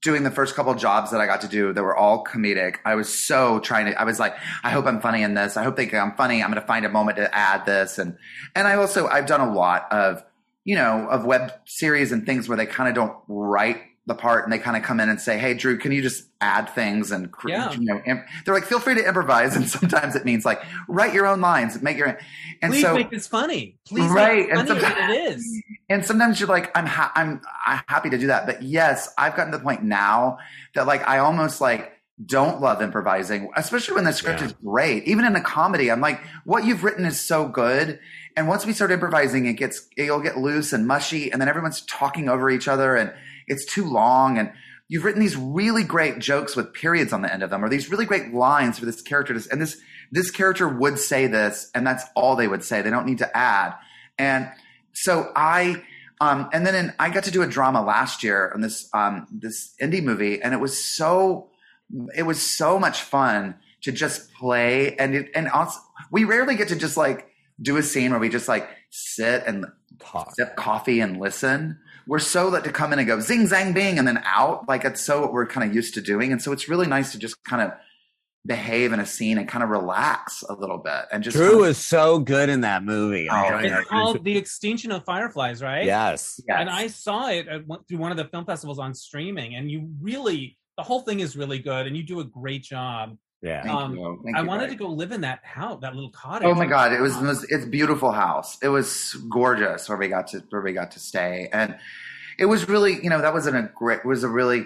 doing the first couple jobs that I got to do that were all comedic, I was so trying to I was like, I hope I'm funny in this. I hope they think I'm funny. I'm going to find a moment to add this and and I also I've done a lot of you know of web series and things where they kind of don't write the part and they kind of come in and say, "Hey, Drew, can you just add things and cre- Yeah. you know?" Imp-? They're like, "Feel free to improvise," and sometimes it means like write your own lines, make your and Please so make this funny. Please Right, make it and sometimes- it is. and sometimes you're like, I'm ha- I'm I'm happy to do that, but yes, I've gotten to the point now that like I almost like don't love improvising, especially when the script Yeah. is great. Even in a comedy, I'm like, what you've written is so good. And once we start improvising, it gets it'll get loose and mushy, and then everyone's talking over each other, and it's too long. And you've written these really great jokes with periods on the end of them, or these really great lines for this character. To, and this this character would say this, and that's all they would say. They don't need to add. And so I um, and then in, I got to do a drama last year on this um, this indie movie, and it was so it was so much fun to just play and it, and also we rarely get to just like do a scene where we just like sit and Talk. sip coffee and listen. We're so let to come in and go zing zang bing and then out. Like it's so what we're kind of used to doing, and so it's really nice to just kind of behave in a scene and kind of relax a little bit and just Drew kind of- is so good in that movie. Oh, telling you. It's called The Extinction of Fireflies, right? Yes. Yes. And I saw it at through one of the film festivals on streaming, and you really, the whole thing is really good, and you do a great job. Yeah. Thank um, you. Thank I you, wanted Greg. to go live in that house, that little cottage. Oh my god, it was, it was it's beautiful house. It was gorgeous where we got to where we got to stay, and it was really you know that was in a great was a really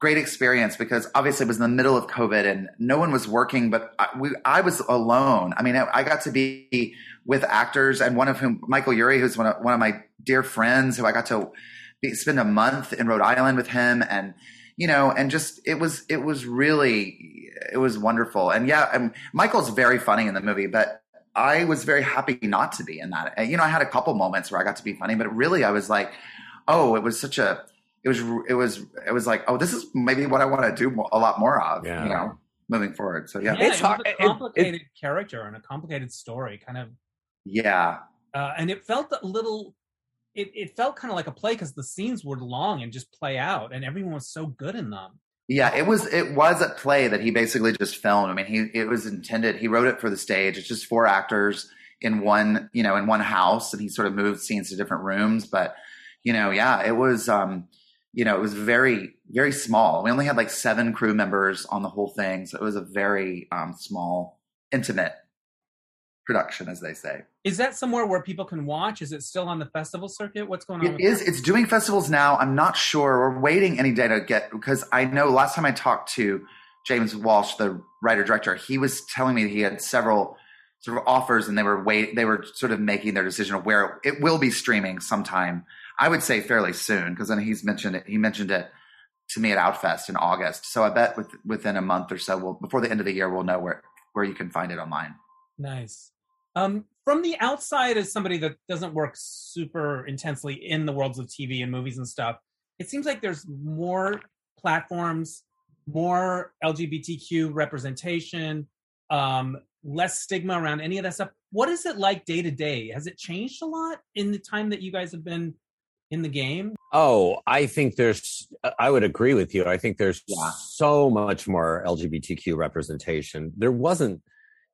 great experience because obviously it was in the middle of COVID and no one was working, but I, we I was alone. I mean, I, I got to be with actors and one of whom Michael Urie, who's one of one of my dear friends, who I got to be, spend a month in Rhode Island with him, and you know, and just it was it was really it was wonderful. And yeah, um, Michael's very funny in the movie, but I was very happy not to be in that. You know, I had a couple moments where I got to be funny, but really I was like, oh, it was such a, it was, it was, it was like, oh, this is maybe what I want to do a lot more of, Yeah. you know, moving forward. So yeah, Yeah, It's it was hard- a it- it- complicated character and a complicated story, kind of, yeah, uh, and it felt a little. It, it felt kind of like a play because the scenes were long and just play out, and everyone was so good in them. yeah. It was, it was a play that he basically just filmed. I mean, he, it was intended, he wrote it for the stage. It's just four actors in one, you know, in one house and he sort of moved scenes to different rooms. But, you know, yeah, it was, um, you know, it was very, very small. We only had like seven crew members on the whole thing. So it was a very um, small, intimate production, as they say. Is that somewhere where people can watch? Is it still on the festival circuit? What's going on? It is. that? It's doing festivals now. I'm not sure. We're waiting any day to get because I know last time I talked to James Walsh, the writer director, he was telling me that he had several sort of offers and they were wait. They were sort of making their decision of where it will be streaming sometime. I would say fairly soon because then he's mentioned it. He mentioned it to me at Outfest in August. So I bet with, within a month or so, we'll before the end of the year, we'll know where where you can find it online. Nice. Um, from the outside, as somebody that doesn't work super intensely in the worlds of TV and movies and stuff, it seems like there's more platforms, more LGBTQ representation, um, less stigma around any of that stuff. What is it like day to day? Has it changed a lot in the time that you guys have been in the game? Oh, I think there's, I would agree with you. I think there's Yeah. so much more LGBTQ representation. There wasn't,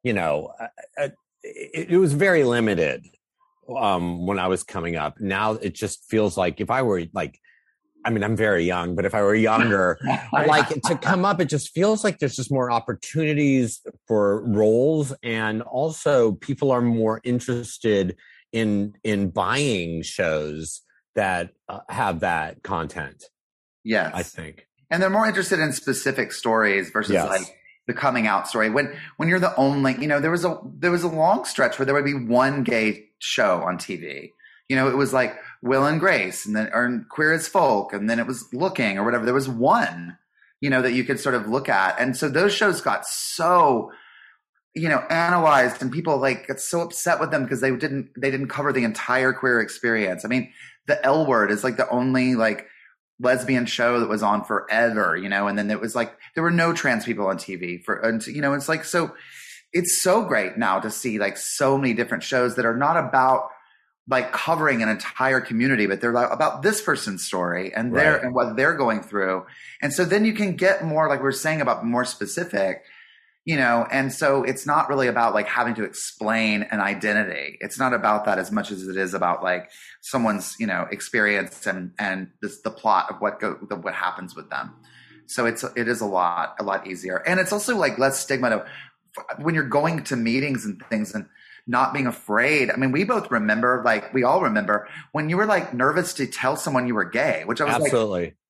you know, uh, uh, it, it was very limited um, when I was coming up. Now it just feels like if I were like, I mean, I'm very young, but if I were younger, like to come up, it just feels like there's just more opportunities for roles, and also people are more interested in in buying shows that uh, have that content. yes, I think. and they're more interested in specific stories versus Yes. like the coming out story. When when you're the only, you know, there was a there was a long stretch where there would be one gay show on TV. You know, it was like Will and Grace, and then or Queer as Folk, and then it was Looking or whatever. There was one, you know, that you could sort of look at, and so those shows got so you know analyzed and people like got so upset with them because they didn't they didn't cover the entire queer experience i mean the l word is like the only like lesbian show that was on forever, you know, and then it was like there were no trans people on TV for, and, you know, it's like so. It's so great now to see like so many different shows that are not about like covering an entire community, but they're like about this person's story and their Right. and what they're going through. And so then you can get more, like we we're saying about more specific, you know, and so it's not really about like having to explain an identity. It's not about that as much as it is about like someone's, you know, experience and, and this, the plot of what go, the, what happens with them. So it's, it is a lot, a lot easier. And it's also like less stigma to, when you're going to meetings and things and not being afraid. I mean, we both remember, like, we all remember when you were like nervous to tell someone you were gay, which I was like,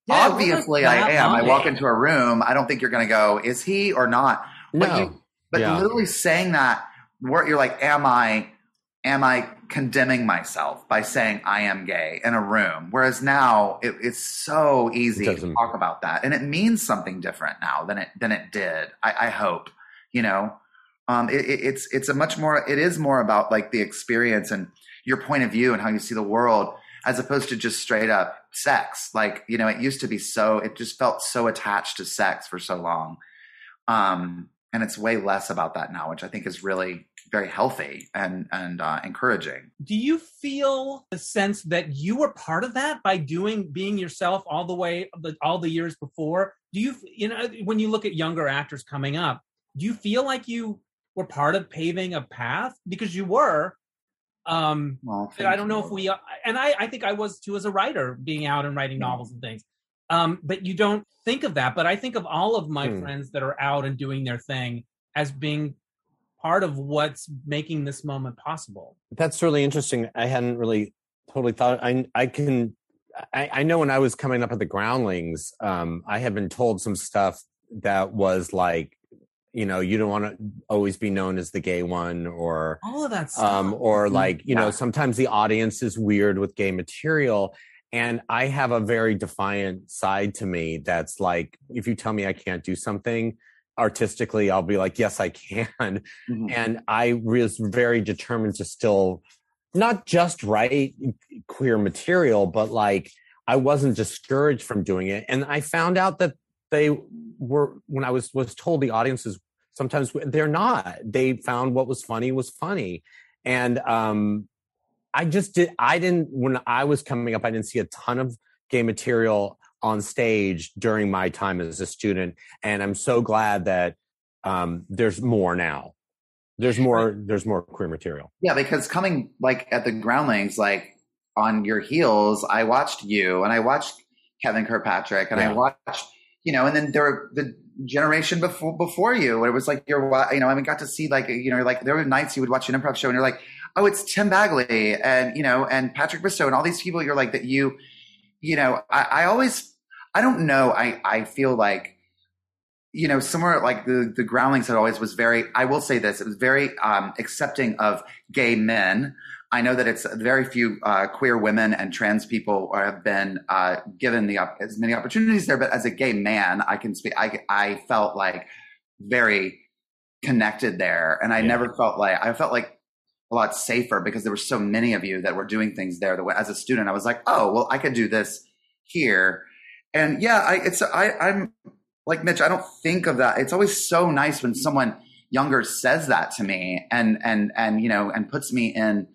Yeah, obviously I not am. I walk into a room. I don't think you're going to go, is he or not? But no. you, but Yeah. literally saying that, where you're like, am I, am I condemning myself by saying I am gay in a room? Whereas now it, it's so easy It to talk about that, and it means something different now than it than it did. I, I hope, you know, um, it, it, it's it's a much more. It is more about like the experience and your point of view and how you see the world, as opposed to just straight up sex. Like you know, it used to be so. It just felt so attached to sex for so long. Um, and it's way less about that now, which I think is really very healthy and and uh, encouraging. do you feel the sense that you were part of that by doing being yourself all the way all the years before do you you know when you look at younger actors coming up do you feel like you were part of paving a path because you were um Well, I don't know if we, and I, I think I was too as a writer, being out and writing novels and things. Um, but you don't think of that. But I think of all of my Hmm. friends that are out and doing their thing as being part of what's making this moment possible. That's really interesting. I hadn't really totally thought. I I can. I, I know when I was coming up at the Groundlings, um, I had been told some stuff that was like, you know, you don't want to always be known as the gay one, or All of that stuff. um, or like you know sometimes the audience is weird with gay material and i have a very defiant side to me that's like if you tell me i can't do something artistically i'll be like yes i can. Mhm. and i was very determined to still not just write queer material but like i wasn't discouraged from doing it. And i found out that they were when i was was told the audiences sometimes they're not. They found what was funny was funny. And um i just did i didn't when i was coming up i didn't see a ton of gay material on stage during my time as a student and i'm so glad that um there's more now. There's more there's more queer material. Yeah, because coming like at the groundlings, like on your heels, I watched you and I watched Kevin Kirkpatrick and I watched, you know, and then there were the generation before before you. It was like you're, you know, I mean, got to see like, you know, like there were nights you would watch an improv show and you're like, oh, it's Tim Bagley and you know, and Patrick Bristow and all these people. You're like that. You, you know, I, I always, I don't know. I I feel like you know, somewhere like the, the groundlings had always was very, I will say this, it was very um, accepting of gay men. I know that it's very few uh, queer women and trans people have been uh, given the op- as many opportunities there, but as a gay man, I can speak, I, I felt like very connected there. And I Yeah. never felt like, I felt like a lot safer because there were so many of you that were doing things there. That as a student, I was like, oh, well, I could do this here. And yeah, I, it's, I, I'm, like Mitch, I don't think of that. It's always so nice when someone younger says that to me and and and you know and puts me in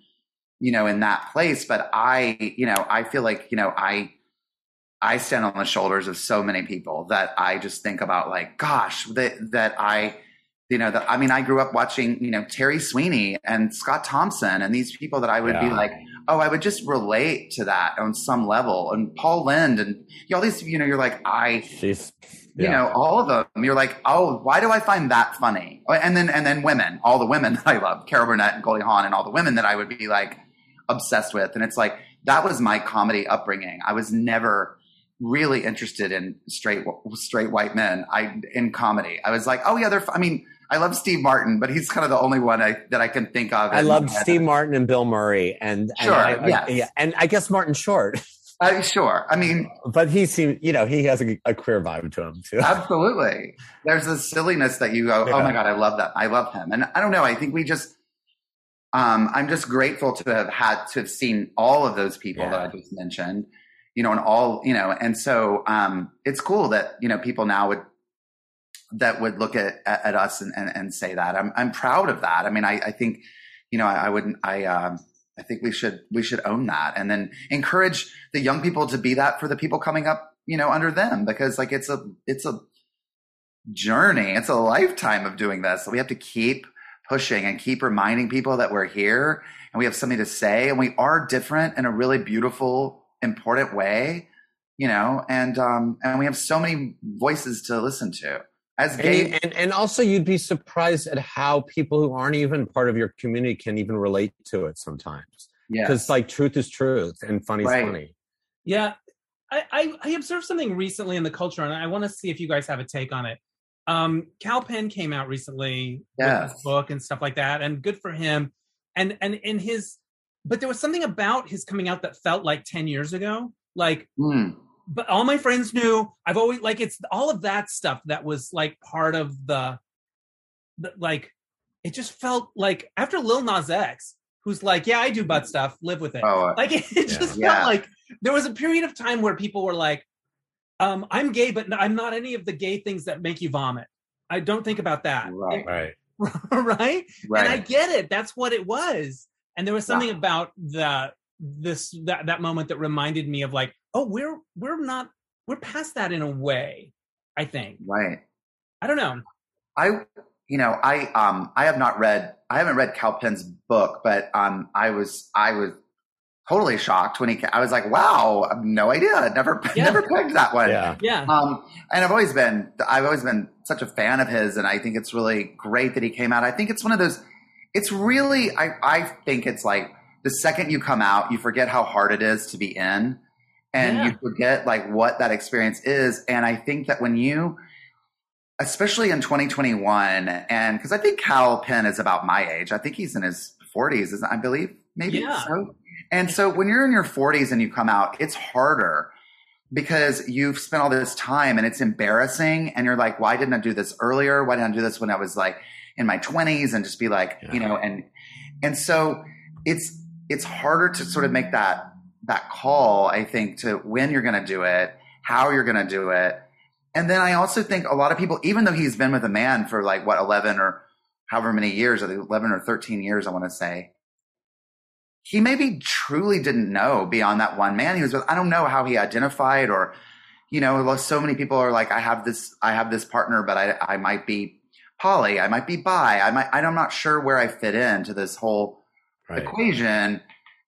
you know in that place. But I you know I feel like you know I I stand on the shoulders of so many people that I just think about like gosh that that I you know that I mean I grew up watching you know Terry Sweeney and Scott Thompson and these people that I would be like oh I would just relate to that on some level. And Paul Lynde and you know, all these you know you're like I she's you know all of them. You're like oh why do i find that funny? And then and then women all the women that i love carol burnett and goldie hawn and all the women that i would be like obsessed with. And it's like that was my comedy upbringing. I was never really interested in straight straight white men. I in comedy. I was like oh yeah they're f- i mean i love steve martin but he's kind of the only one I, that i can think of I in loved my head. Steve Martin and Bill Murray, and, and Sure, I, I- yes. yeah, and I guess Martin Short, Uh, sure i mean but he seems, you know, he has a, a queer vibe to him too. Absolutely. There's this silliness that you go, oh my God, I love that. I love him. And I don't know. I think we just, um, I'm just grateful to have had, to have seen all of those people Yeah. that I just mentioned. you know, and all, you know, and so um, it's cool that you know people now would that would look at at, us and, and, and say that. I'm I'm proud of that. I mean, I, I think, you know, I, I wouldn't. I um, I think we should we should own that and then encourage the young people to be that for the people coming up, you know, under them because like it's a it's a journey. It's a lifetime of doing this. So we have to keep pushing and keep reminding people that we're here and we have something to say and we are different in a really beautiful, important way, you know, and um and we have so many voices to listen to. As gay And, and and also you'd be surprised at how people who aren't even part of your community can even relate to it sometimes. yeah. Because like truth is truth and funny's Right. funny. Yeah, I, I I observed something recently in the culture, and I want to see if you guys have a take on it. Um, Kal Penn came out recently with his book and stuff like that, and good for him. And and in his, but there was something about his coming out that felt like ten years ago. Like, Mm. But all my friends knew. I've always like it's all of that stuff that was like part of the, the like. It just felt like after Lil Nas X, who's like, yeah, I do butt stuff, live with it Oh, uh, like it just Yeah. felt like there was a period of time where people were like um i'm gay but i'm not any of the gay things that make you vomit i don't think about that Right. Right. right right. and i get it that's what it was and there was something about the this that that moment that reminded me of like oh we're we're not we're past that in a way i think right. i don't know I, you know, I, um, I have not read, I haven't read Kal Penn's book, but, um, I was, I was totally shocked when he, I was like, wow, I have no idea. Never, Yeah. never pegged that one. Yeah. yeah Um, and I've always been, I've always been such a fan of his, and I think it's really great that he came out. I think it's one of those. It's really, I, I think it's like the second you come out, you forget how hard it is to be in, and Yeah. you forget like what that experience is. And I think that when you, especially in 2021, and because I think Kal Penn is about my age, I think he's in his 40s, isn't I believe maybe Yeah. so. And so when you're in your 40s and you come out, it's harder because you've spent all this time and it's embarrassing and you're like why didn't i do this earlier why didn't i do this when i was like in my 20s and just be like Yeah. you know and and so it's it's harder to sort of make that that call i think to when you're going to do it how you're going to do it and then i also think a lot of people even though he's been with a man for like what 11 or however many years, think 11 or 13 years, I want to say, he maybe truly didn't know beyond that one man he was with. I don't know how he identified or, you know, so many people are like, I have this, I have this partner, but I, I might be poly, I might be bi, I might, I'm not sure where I fit into this whole Right. equation.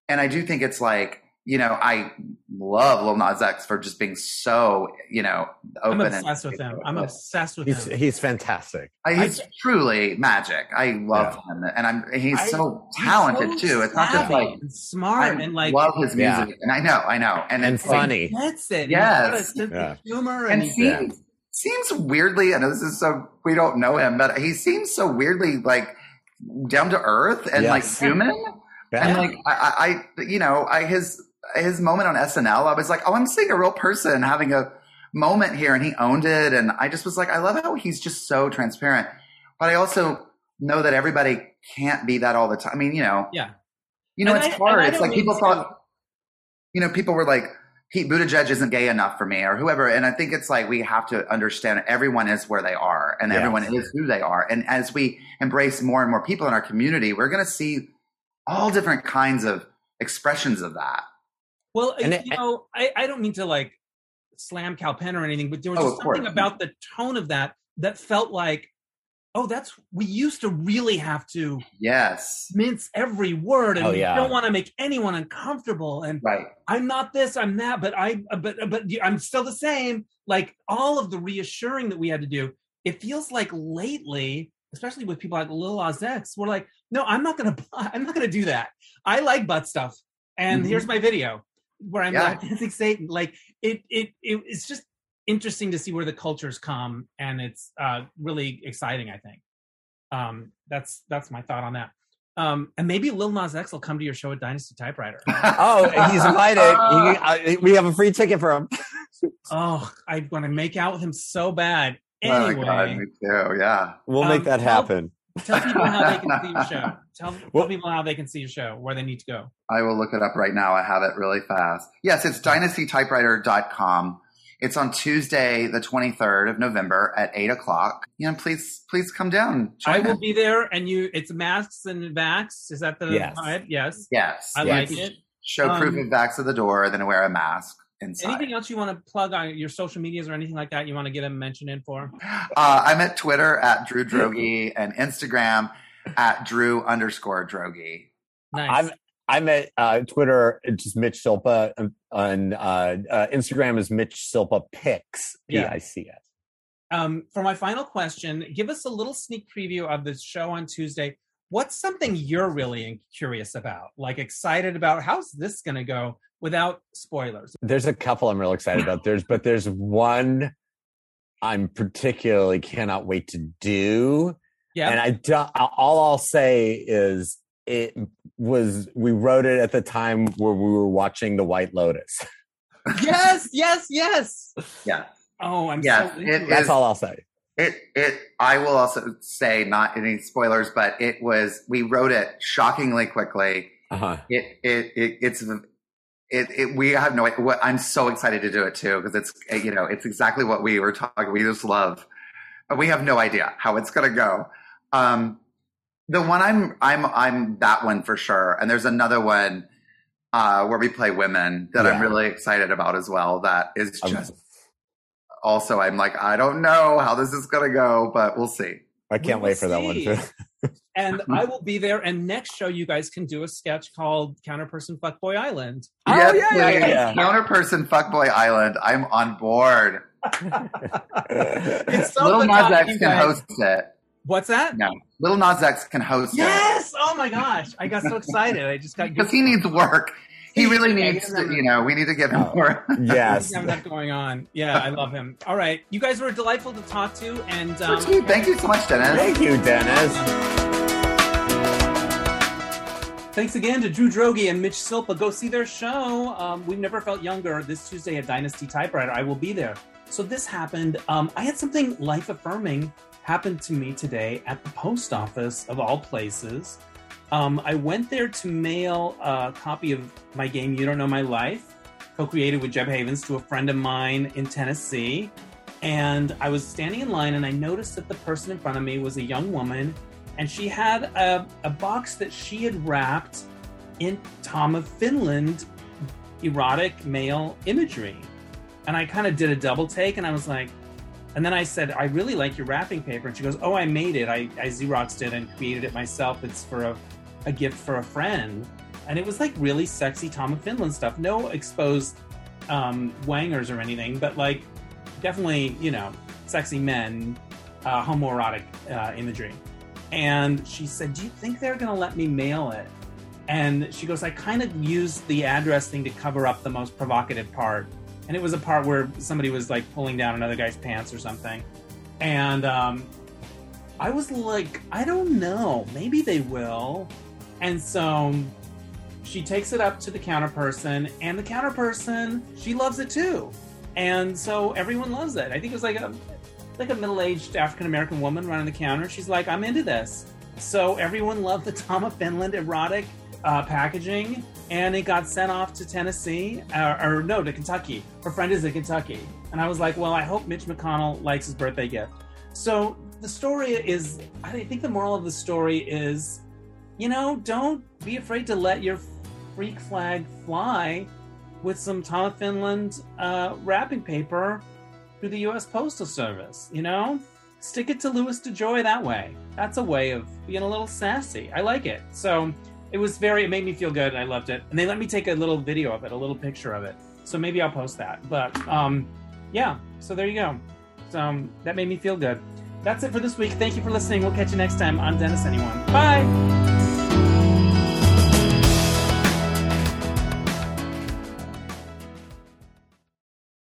And I do think it's like, you know, I love Lil Nas X for just being so, you know, open. I'm obsessed and with him. I'm obsessed with He's him. he's fantastic. Uh, I, he's truly magic. I love him, and I'm he's I- so He's talented so too. It's not just like and smart I and like love his Yeah. music, and I know, I know, and, And it's like- funny. gets it. Yes. he's got a Yeah. humor and and, seems seems weirdly. I know this is so we don't know him, but he seems so weirdly like down to earth and like human. Yeah. And like I, I, I- you know, I his his moment on SNL, I was like, oh, I'm seeing a real person having a moment here, and he owned it, and I just was like, I love how he's just so transparent. But I also know that everybody can't be that all the time. I mean, you know, yeah. you know, And it's I- hard. It's like people to- thought, you know, people were like, Pete Buttigieg isn't gay enough for me or whoever. And I think it's like we have to understand everyone is where they are and Yes. everyone is who they are. And as we embrace more and more people in our community, we're going to see all different kinds of expressions of that. Well, And you it- know, I, I don't mean to like slam Kal Penn or anything, but there was Oh, something about the tone of that that felt like, oh, that's we used to really have to Yes. mince every word, and Oh, we yeah. don't want to make anyone uncomfortable. And Right. I'm not this, I'm that, but I, but but I'm still the same. Like all of the reassuring that we had to do. It feels like lately, especially with people like Lil Nas X, we're like, no, I'm not gonna, I'm not gonna do that. I like butt stuff, and Mhm. here's my video where I'm Yeah. like dancing Satan. Like it, it, it, it's just interesting to see where the cultures come, and it's uh, really exciting. I think. Um, that's that's my thought on that. Um, and maybe Lil Nas X will come to your show at Dynasty Typewriter. Oh, he's invited. He- uh, we have a free ticket for him. Oh, I want to make out with him so bad. Oh my Anyway, God, me too. Yeah. We'll Um, make that well, happen. Tell people how they can see your show. Tell, tell people how they can see your show, where they need to go. I will look it up right now. I have it really fast. Yes, it's dynastytypewriter.com. It's on Tuesday, the 23rd of November at 8 o'clock. You know, please, please come down. I will us. be there, and you. It's masks and vax. Is that the Yes. vibe? Yes. Yes. I yes. like it. Show Um, proof of vax at the door, then wear a mask inside. Anything else you want to plug on your social medias or anything like that? You want to get a mention in for? Uh, I'm at Twitter at Drew Droege and Instagram at Drew underscore Droege. Nice. I'm I'm at uh, Twitter, it's just Mitch Silpa. um, On uh, uh, Instagram is Mitch Silpa Pics. P Yeah. I C S. um, for my final question, give us a little sneak preview of the show on Tuesday. What's something you're really curious about? Like excited about? How's this going to go without spoilers? There's a couple I'm real excited about. There's but there's one I'm particularly cannot wait to do. Yeah. And I don't. all I'll say is it was we wrote it at the time where we were watching The White Lotus. yes, yes, yes. Yeah. Oh, I'm Yes, so it That's all I'll say. It it I will also say not any spoilers, but it was we wrote it shockingly quickly. Uh-huh. It it, it it's it, it we have no what I'm so excited to do it too because it's you know it's exactly what we were talking we just love. We have no idea how it's gonna go. Um the one I'm I'm I'm that one for sure. And there's another one uh where we play women that I'm really excited about as well. That is just also I'm like, I don't know how this is gonna go, but we'll see. I can't wait for that one. too. And I will be there. And next show, you guys can do a sketch called Counterperson Fuckboy Island. Oh, yes, yeah, yeah, please. yeah. Counterperson Fuckboy Island. I'm on board. It's so Little good Nas X can host it. What's that? No, Little Nas X can host it Yes! Oh my gosh. I got so excited. I just got because he needs work. He really needs to. You know, we need to give him Oh. more. yes. Have enough going on. Yeah, I love him. All right. You guys were delightful to talk to. And um, Thank you so much, Dennis. Thank you, Dennis. Thanks again to Drew Droege and Mitch Silpa. Go see their show. Um, We've Never Felt Younger this Tuesday at Dynasty Typewriter. I will be there. So this happened. Um, I had something life affirming happen to me today at the post office of all places. Um, I went there to mail a copy of my game You Don't Know My Life, co-created with Jeb Havens, to a friend of mine in Tennessee. And I was standing in line and I noticed that the person in front of me was a young woman and she had a, a box that she had wrapped in Tom of Finland erotic male imagery. And I kind of did a double take and I was like, and then I said, I really like your wrapping paper. And she goes, Oh, I made it. I, I Xeroxed it and created it myself. It's for a, a gift for a friend. And it was like really sexy Tom of Finland stuff. No exposed um, wangers or anything, but like definitely, you know, sexy men, uh, homoerotic uh, imagery. And she said, Do you think they're going to let me mail it? And she goes, I kind of used the address thing to cover up the most provocative part. And it was a part where somebody was like pulling down another guy's pants or something. And um, I was like, I don't know. Maybe they will. And so she takes it up to the counter person, and the counter person, she loves it too. And so everyone loves it. I think it was like a like a middle-aged African American woman running the counter. She's like, I'm into this. So everyone loved the Tom of Finland erotic uh, packaging, and it got sent off to Tennessee, uh, or no, to Kentucky. Her friend is in Kentucky, and I was like, well, I hope Mitch McConnell likes his birthday gift. So the story is, I think the moral of the story is, you know, don't be afraid to let your freak flag fly with some Tom of Finland uh, wrapping paper through the U.S. Postal Service. You know, stick it to Louis DeJoy that way. That's a way of being a little sassy. I like it. So it was very. It made me feel good, I loved it. And they let me take a little video of it, a little picture of it. So maybe I'll post that. But um, yeah. So there you go. So um, that made me feel good. That's it for this week. Thank you for listening. We'll catch you next time on Dennis Anyone. Bye.